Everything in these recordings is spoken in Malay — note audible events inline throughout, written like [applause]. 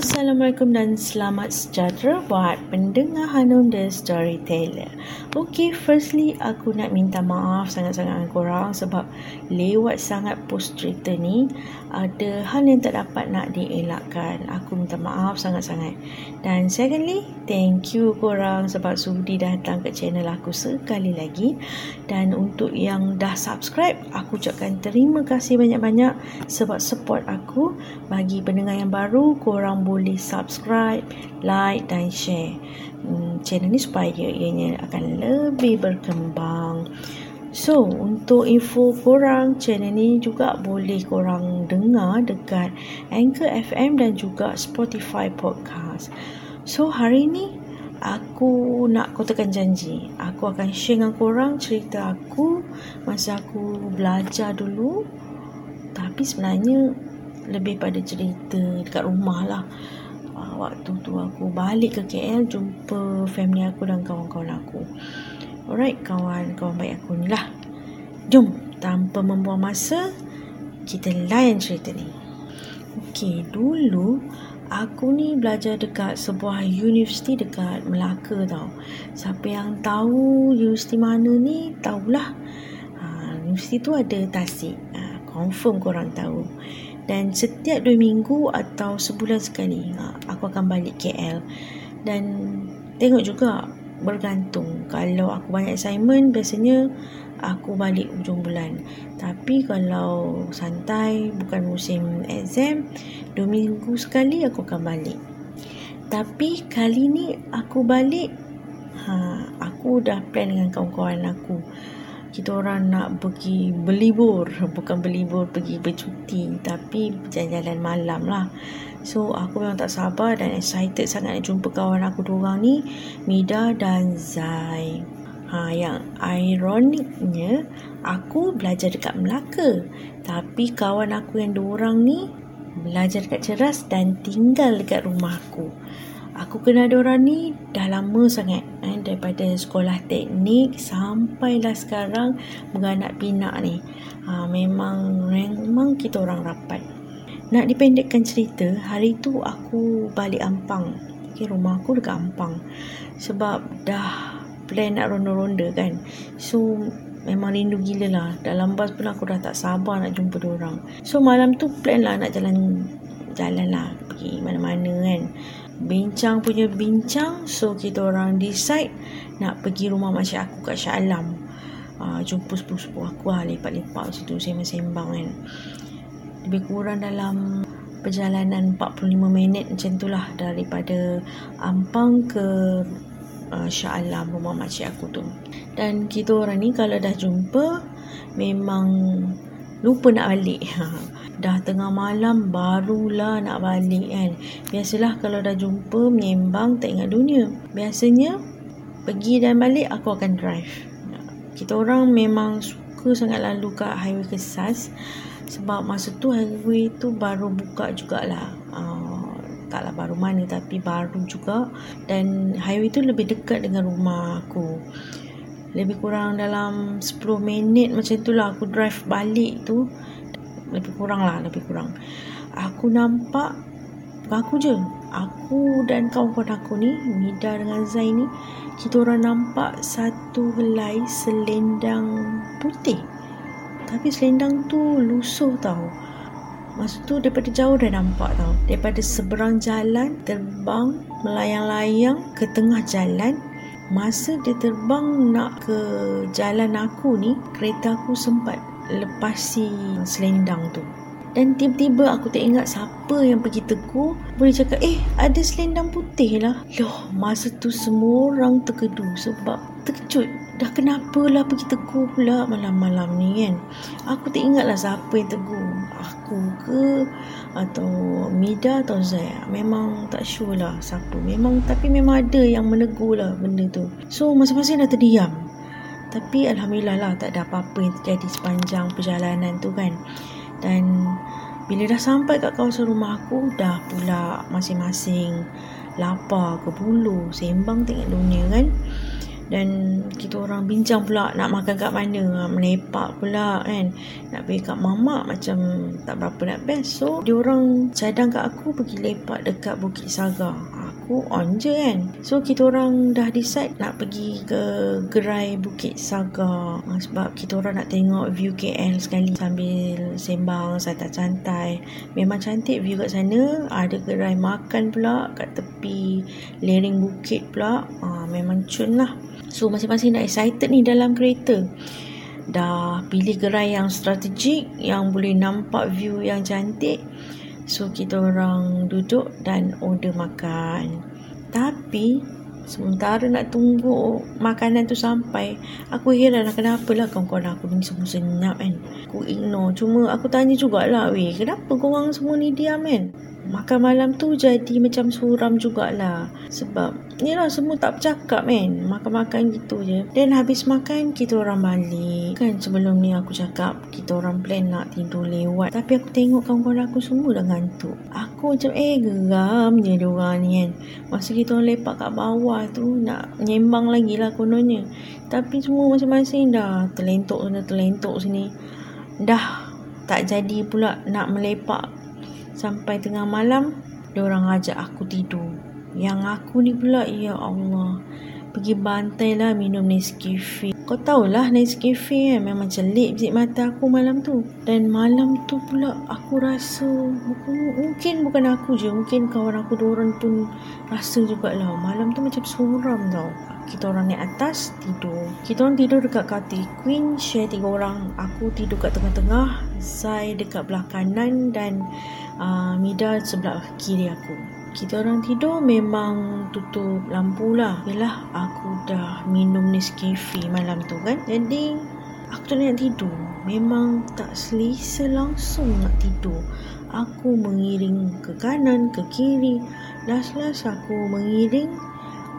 Assalamualaikum dan selamat sejahtera buat pendengar Hanum The Storyteller. Okay, firstly aku nak minta maaf sangat-sangat dengan korang sebab lewat sangat post cerita ni ada hal yang tak dapat nak dielakkan. Aku minta maaf sangat-sangat. Dan secondly, thank you korang sebab sudi datang ke channel aku sekali lagi. Dan untuk yang dah subscribe, aku ucapkan terima kasih banyak-banyak sebab support aku bagi pendengar yang baru korang boleh subscribe, like dan share hmm, channel ni supaya ianya akan lebih berkembang. So, untuk info korang, channel ni juga boleh korang dengar dekat Anchor FM dan juga Spotify Podcast. So, hari ni aku nak kotakan janji. Aku akan share dengan korang cerita aku masa aku belajar dulu. Tapi sebenarnya lebih pada cerita dekat rumah lah uh, waktu tu aku balik ke KL jumpa family aku dan kawan-kawan aku alright kawan-kawan baik aku ni lah jom tanpa membuang masa kita layan cerita ni Okay, dulu aku ni belajar dekat sebuah universiti dekat Melaka tau. Siapa yang tahu universiti mana ni, tahulah. Ha, universiti tu ada tasik. Ha, confirm korang tahu dan setiap dua minggu atau sebulan sekali ha, aku akan balik KL dan tengok juga bergantung. Kalau aku banyak assignment biasanya aku balik hujung bulan. Tapi kalau santai bukan musim exam dua minggu sekali aku akan balik. Tapi kali ni aku balik ha, aku dah plan dengan kawan-kawan aku kita orang nak pergi berlibur bukan berlibur pergi bercuti tapi jalan-jalan malam lah. So aku memang tak sabar dan excited sangat nak jumpa kawan aku dua orang ni Mida dan Zai. Ha, yang ironiknya aku belajar dekat Melaka. Tapi kawan aku yang dua orang ni belajar dekat Ceras dan tinggal dekat rumah aku Aku kenal diorang ni dah lama sangat eh, Daripada sekolah teknik Sampailah sekarang Beranak pinak ni. Ha, Memang Memang kita orang rapat. Nak dipendekkan cerita Hari tu aku balik Ampang. Okay, Rumah aku dekat Ampang. Sebab dah Plan nak ronda-ronda kan. So Memang rindu gila lah. Dalam bas pun aku dah tak sabar nak jumpa diorang So malam tu plan lah nak jalan Jalan lah Pergi mana-mana kan bincang punya bincang so kita orang decide nak pergi rumah macam aku kat Shah Alam. Uh, jumpa sepupu-sepupu aku lah lepak-lepak situ sembang-sembang kan. Lebih kurang dalam perjalanan 45 minit macam tu lah daripada Ampang ke uh, Shah Alam rumah makcik aku tu. Dan kita orang ni kalau dah jumpa memang lupa nak balik [laughs] dah tengah malam barulah nak balik kan? Biasalah kalau dah jumpa menyembang tak ingat dunia. Biasanya pergi dan balik aku akan drive. Kita orang memang suka sangat lalu kat highway kesas sebab masa tu highway tu baru buka jugalah. Uh, taklah baru mana tapi baru juga. Dan highway tu lebih dekat dengan rumah aku. Lebih kurang dalam 10 minit macam tu lah aku drive balik tu lebih kurang lah lebih kurang. Aku nampak aku je aku dan kawan-kawan aku ni Mida dengan Zai ni kita orang nampak satu helai selendang putih. Tapi selendang tu lusuh tau. Masa tu daripada jauh dah nampak tau. Daripada seberang jalan Terbang Melayang-layang Ke tengah jalan Masa dia terbang nak ke jalan aku ni, kereta aku sempat lepasi selendang tu. Dan tiba-tiba aku tak ingat siapa yang pergi tegur. Boleh cakap, eh ada selendang putih lah. Loh, masa tu semua orang terkedu sebab terkejut. Dah kenapa lah pergi tegur pula malam-malam ni kan. Aku tak ingat lah siapa yang tegur. Aku ke atau Mida atau Zaya memang tak sure lah siapa memang tapi memang ada yang menegur lah benda tu so masing-masing dah terdiam tapi Alhamdulillah lah tak ada apa-apa yang terjadi sepanjang perjalanan tu kan. Dan bila dah sampai kat kawasan rumah aku dah pula masing-masing lapar ke bulu sembang tengok dunia kan dan kita orang bincang pula nak makan kat mana ha, melepak pula kan. Nak pergi kat mamak macam tak berapa nak best. So dia orang cadang kat aku pergi lepak dekat Bukit Saga. Aku on je kan. So kita orang dah decide nak pergi ke gerai Bukit Saga. Ha, sebab kita orang nak tengok view KL sekali. Sambil sembang santai-santai. Memang cantik view kat sana. Ada gerai makan pula kat tepi lereng bukit pula. Ha, memang cun lah so masing-masing dah excited ni dalam kereta dah pilih gerai yang strategik yang boleh nampak view yang cantik So kita orang duduk dan order makan. Tapi sementara nak tunggu makanan tu sampai, aku heran lah kenapa lah kawan-kawan aku ni semua senyap kan. Aku ignore. Cuma aku tanya jugalah, weh kenapa korang semua ni diam kan? makan malam tu jadi macam suram jugalah sebab ni lah semua tak bercakap kan makan-makan gitu je. Dan habis makan kita orang balik. Kan sebelum ni aku cakap kita orang plan nak tidur lewat. Tapi aku tengok kawan-kawan aku semua dah ngantuk. Aku macam eh geram je diorang ni kan. Masa kita orang lepak kat bawah tu nak nyembang lagi lah kononnya. Tapi semua masing-masing dah terlentuk sana terlentuk sini. Dah tak jadi pula nak melepak. Sampai tengah malam, dia orang ajak aku tidur. Yang aku ni pula, ya Allah. Pergi bantai lah minum Nescafe. Kau tahulah Nescafe kan memang celik bisik mata aku malam tu. Dan malam tu pula aku rasa mungkin bukan aku je. Mungkin kawan aku dua orang pun rasa jugalah. Malam tu macam suram tau. Kita orang naik atas tidur. Kita orang tidur dekat katil queen share tiga orang. Aku tidur kat tengah-tengah. Zai dekat belah kanan dan uh, Mida sebelah kiri aku. Kita orang tidur memang tutup lampu lah. Yelah aku dah minum Nescafe malam tu kan. Jadi aku tak nak tidur. Memang tak selesa langsung nak tidur. Aku mengiring ke kanan, ke kiri. Last-last aku mengiring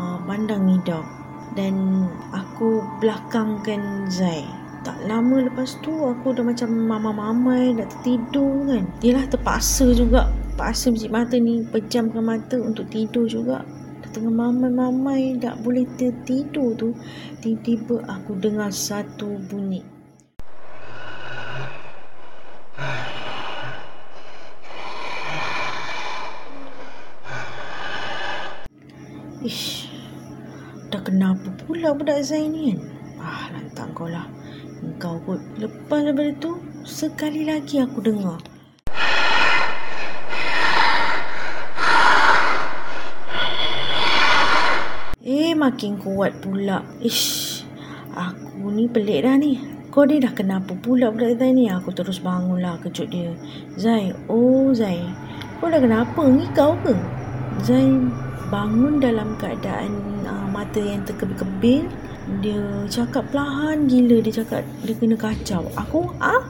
uh, pandang Mida. Dan aku belakangkan Zai tak lama lepas tu aku dah macam mama-mamai nak tertidur kan Yelah terpaksa juga Paksa biji mata ni pejamkan mata untuk tidur juga tengah mamai-mamai tak boleh tertidur tu Tiba-tiba aku dengar satu bunyi Ish, dah kenapa pula budak Zain ni kan? Ah, lantak kau lah. Engkau pun lepas daripada tu sekali lagi aku dengar. Makin kuat pula. Ish. Aku ni pelik dah ni. Kau ni dah kenapa pula budak Zai ni? Aku terus bangun lah kejut dia. Zai. Oh Zai. Kau dah kenapa? Ni kau ke? Zai bangun dalam keadaan uh, mata yang terkebil-kebil dia cakap perlahan gila dia cakap dia kena kacau aku ah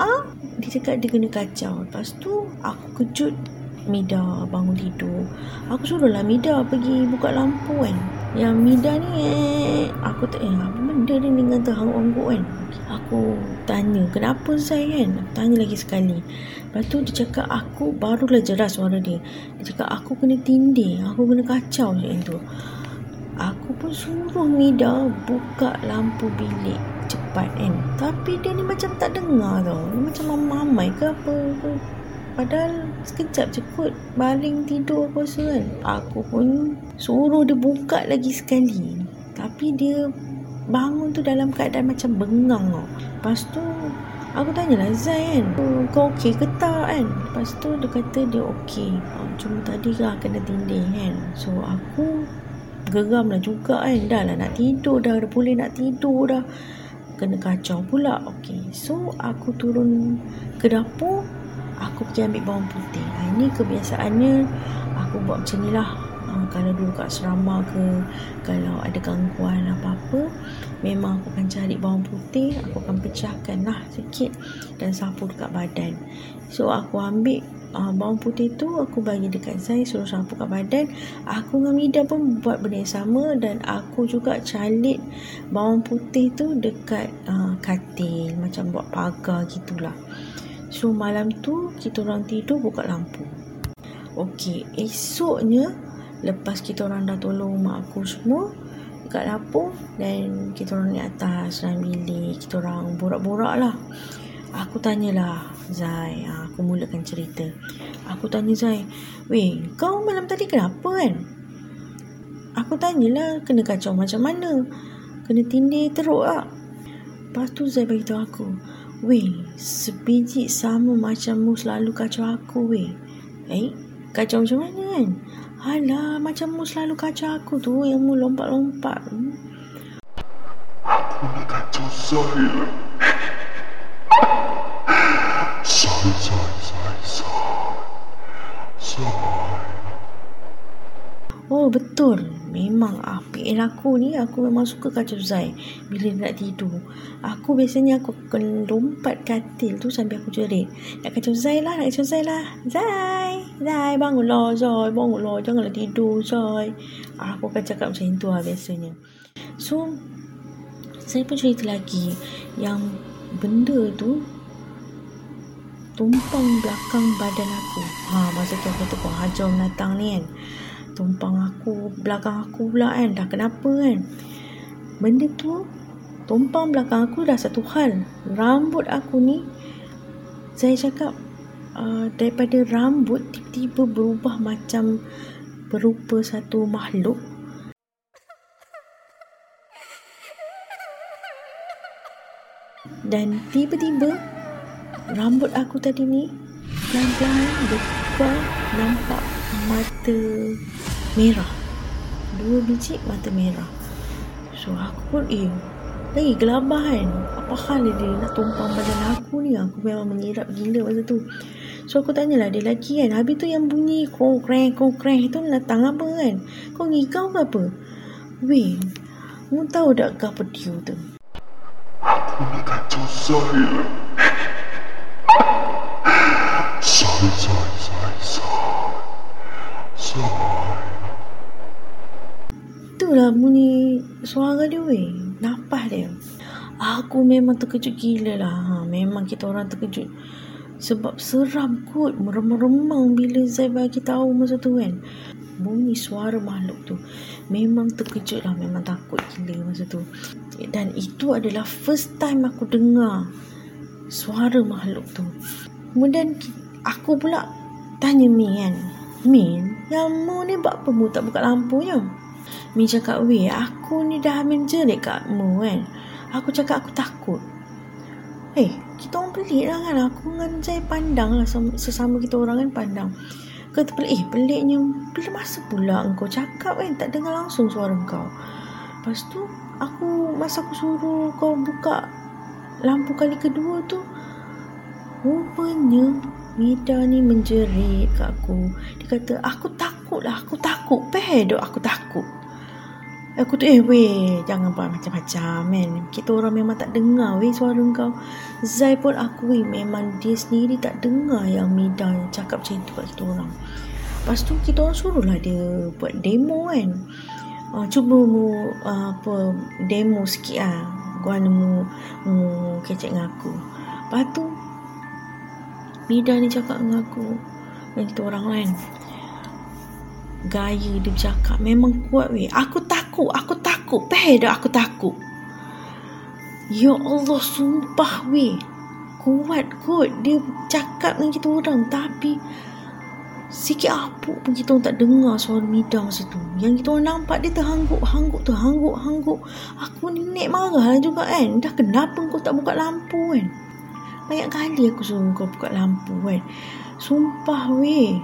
ah dia cakap dia kena kacau lepas tu aku kejut Mida bangun tidur aku suruh lah Mida pergi buka lampu kan yang Mida ni eh, aku tak eh apa benda ni dengan terhangguk kan aku tanya kenapa saya kan aku tanya lagi sekali lepas tu dia cakap aku barulah jelas suara dia dia cakap aku kena tindih aku kena kacau macam tu Aku pun suruh Mida buka lampu bilik cepat kan. Tapi dia ni macam tak dengar tau. Dia macam mamai ke apa. Padahal sekejap je kot baling tidur apa rasa kan. Aku pun suruh dia buka lagi sekali. Tapi dia bangun tu dalam keadaan macam bengang tau. Lepas tu aku tanyalah Zai kan. Kau okey ke tak kan? Lepas tu dia kata dia okey. Cuma tadi lah kena tindih kan. So aku geram lah juga kan dah lah nak tidur dah dah boleh nak tidur dah kena kacau pula ok so aku turun ke dapur aku pergi ambil bawang putih. Ha, ini kebiasaannya aku buat macam ni lah. Ha, kalau dulu kat serama ke kalau ada gangguan apa-apa memang aku akan cari bawang putih aku akan pecahkan lah sikit dan sapu dekat badan. So aku ambil uh, bawang putih tu aku bagi dekat Zai suruh sapu kat badan. Aku dengan Mida pun buat benda yang sama dan aku juga calit bawang putih tu dekat uh, katil. Macam buat pagar gitulah so malam tu kita orang tidur buka lampu. Okey, esoknya lepas kita orang dah tolong mak aku semua kat dapur dan kita orang naik atas dalam bilik kita orang borak-borak lah. Aku tanyalah Zai ah, aku mulakan cerita. Aku tanya Zai weh kau malam tadi kenapa kan? Aku tanyalah kena kacau macam mana? Kena tindih teruk tak? Lepas tu Zai beritahu aku weh sebiji sama macam mu selalu kacau aku weh eh kacau macam mana kan Alah, macam mu selalu kacau aku tu yang mu lompat-lompat. Aku nak kacau saya. Saya, saya, saya, saya. Saya. Oh, betul. Memang api aku ni aku memang suka kacau Zai bila nak tidur. Aku biasanya aku akan lompat katil tu sambil aku jerit. Nak kacau Zai lah, nak kacau Zai lah. Zai, Zai bangunlah Zai, bangunlah. Janganlah tidur Zai. Aku akan cakap macam itu lah biasanya. So, saya pun cerita lagi yang benda tu tumpang belakang badan aku. Ha, masa tu aku tu hajar menatang ni kan tumpang aku belakang aku pula kan. Dah kenapa kan? Benda tu tumpang belakang aku dah satu hal. Rambut aku ni saya cakap uh, daripada rambut tiba-tiba berubah macam berupa satu makhluk. Dan tiba-tiba rambut aku tadi ni pelan-pelan berubah nampak mata merah. Dua biji mata merah. So aku pun eh lagi gelabah kan? Apa hal dia? Nak tumpang badan aku ni. Aku memang menyirap gila masa tu. So aku tanyalah dia lelaki kan? Habis tu yang bunyi konkreng konkreng itu datang apa kan? Kau ngigau ke apa? Weh mu tahu tak apa dia tu? Aku nak kacau saya. Aku memang terkejut gila lah. Ha, memang kita orang terkejut. Sebab seram kot. Meremang-remang bila Zai bagi tahu masa tu kan. Bunyi suara makhluk tu. Memang terkejut lah. Memang takut gila masa tu. Dan itu adalah first time aku dengar suara makhluk tu. Kemudian aku pula tanya Min kan. Min, yang mu ni buat apa mu tak buka lampunya? Min cakap, weh aku ni dah ambil jerit kat mu kan. Aku cakap aku takut. Eh, hey, kita orang pelik lah kan. Aku dengan Zai pandang lah sesama kita orang kan pandang. Kata pelik, eh peliknya bila masa pula engkau cakap kan tak dengar langsung suara kau. Lepas tu aku masa aku suruh kau buka lampu kali kedua tu rupanya Mida ni menjerit kat aku. Dia kata, aku takut lah, aku takut. Pedok aku takut. Aku tu, eh weh, jangan buat macam-macam men. Kita orang memang tak dengar weh suara kau. Zai pun aku weh, memang dia sendiri tak dengar yang Mida cakap macam tu kat kita orang. Lepas tu kita orang suruh lah dia buat demo kan. Uh, cuba mu uh, apa demo sikit lah. Gua mu, mu kecek dengan aku. Lepas tu Mida ni cakap dengan aku Dan kita orang lain Gaya dia bercakap. Memang kuat weh. Aku takut Aku takut. Peh dah aku takut. Ya Allah Sumpah weh. Kuat kot. Dia cakap dengan kita orang Tapi Sikit apa pun kita orang tak dengar suara Mida masa tu. Yang kita orang nampak dia terhangguk Hangguk terhangguk Hangguk. Aku ni nek marah juga kan. Dah kenapa kau tak buka lampu kan? Banyak kali aku suruh kau buka lampu kan. Sumpah weh.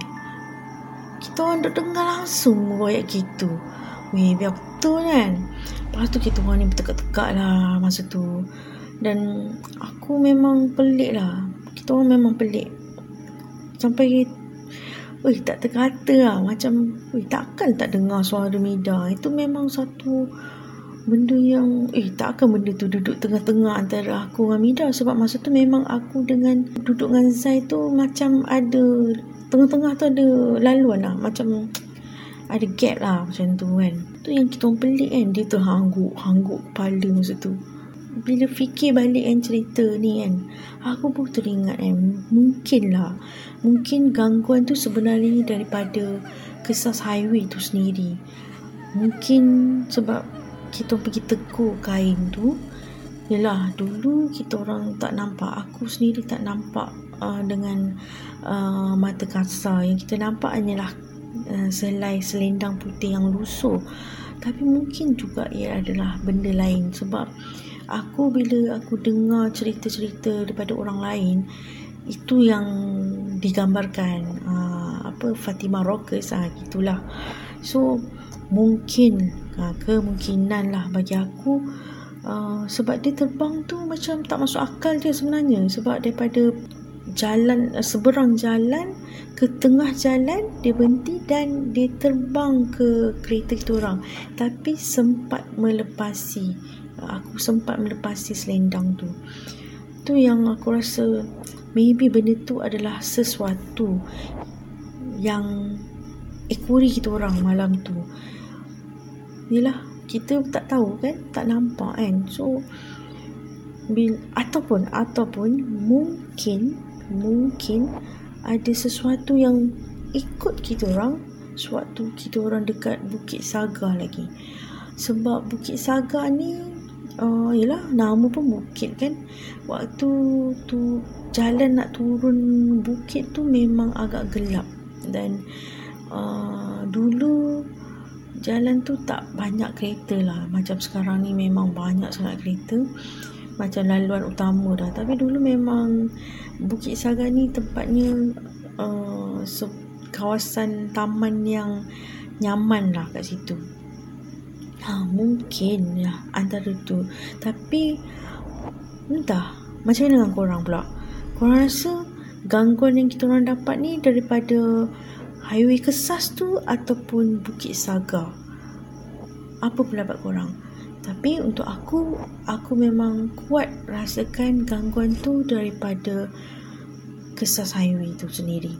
Kita orang duk dengar langsung royak gitu. Weh biar betul kan. Lepas tu kita orang ni bertekak-tekak lah masa tu. Dan aku memang pelik lah. Kita orang memang pelik. Sampai Weh tak terkata lah Macam Weh takkan tak dengar suara Mida Itu memang satu benda yang eh takkan benda tu duduk tengah-tengah antara aku dengan Mida sebab masa tu memang aku dengan duduk dengan Zai tu macam ada tengah-tengah tu ada laluan lah. Macam ada gap lah macam tu kan. Tu yang kita pelik kan. Dia terhangguk hangguk kepala masa tu. Bila fikir balik kan cerita ni kan aku pun teringat kan mungkin lah mungkin gangguan tu sebenarnya daripada kesas highway tu sendiri. Mungkin sebab kita pergi tegur kain tu Yelah dulu kita orang tak nampak Aku sendiri tak nampak uh, Dengan uh, mata kasar Yang kita nampak hanyalah uh, Selai selendang putih yang lusuh. Tapi mungkin juga ia adalah benda lain. Sebab aku bila aku dengar cerita-cerita daripada orang lain Itu yang digambarkan uh, Apa Fatimah Rockers ah, Gitulah. So mungkin uh, Kemungkinan lah bagi aku Uh, sebab dia terbang tu macam tak masuk akal dia sebenarnya. Sebab daripada jalan seberang jalan ke tengah jalan dia berhenti dan dia terbang ke kereta kita orang. Tapi sempat melepasi aku sempat melepasi selendang tu. Tu yang aku rasa maybe benda tu adalah sesuatu yang ekori kita orang malam tu. Yalah kita tak tahu kan tak nampak kan. So bil ataupun ataupun mungkin mungkin ada sesuatu yang ikut kita orang suatu kita orang dekat Bukit Saga lagi. Sebab Bukit Saga ni uh, yalah nama pun bukit kan. Waktu tu jalan nak turun bukit tu memang agak gelap. Dan uh, dulu jalan tu tak banyak kereta lah. Macam sekarang ni memang banyak sangat kereta macam laluan utama dah. Tapi dulu memang Bukit Saga ni tempatnya uh, kawasan taman yang nyaman lah kat situ. Ha, mungkin ya antara tu. Tapi entah. Macam mana dengan korang pula? Korang rasa gangguan yang kita orang dapat ni daripada highway kesas tu ataupun bukit saga? Apa pendapat korang tapi untuk aku aku memang kuat rasakan gangguan tu daripada kesas highway tu sendiri.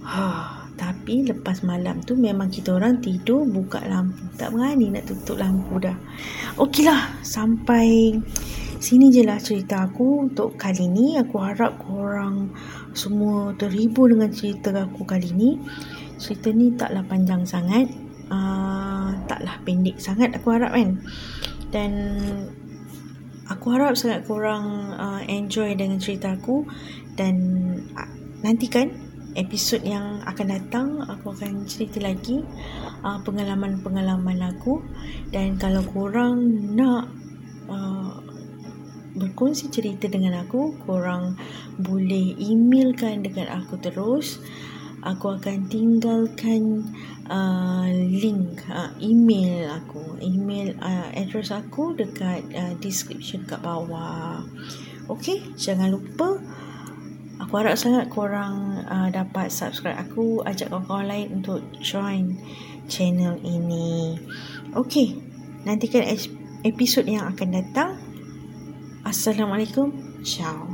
Ha tapi lepas malam tu memang kita orang tidur buka lampu. Tak berani nak tutup lampu dah. Okeylah sampai sini je lah cerita aku. Untuk kali ni aku harap korang semua terhibur dengan cerita aku kali ni. Cerita ni taklah panjang sangat. Uh, taklah pendek sangat aku harap kan. Dan aku harap sangat korang uh, enjoy dengan cerita aku. Dan uh, nantikan episod yang akan datang aku akan cerita lagi uh, pengalaman-pengalaman aku. Dan kalau korang nak uh, berkongsi cerita dengan aku korang boleh emailkan dengan aku terus aku akan tinggalkan uh, link uh, email aku. Email uh, address aku dekat uh, description kat bawah. Okay, jangan lupa aku harap sangat korang uh, dapat subscribe aku. Ajak kawan-kawan lain untuk join channel ini. Okay, nantikan episod yang akan datang. Assalamualaikum. Ciao.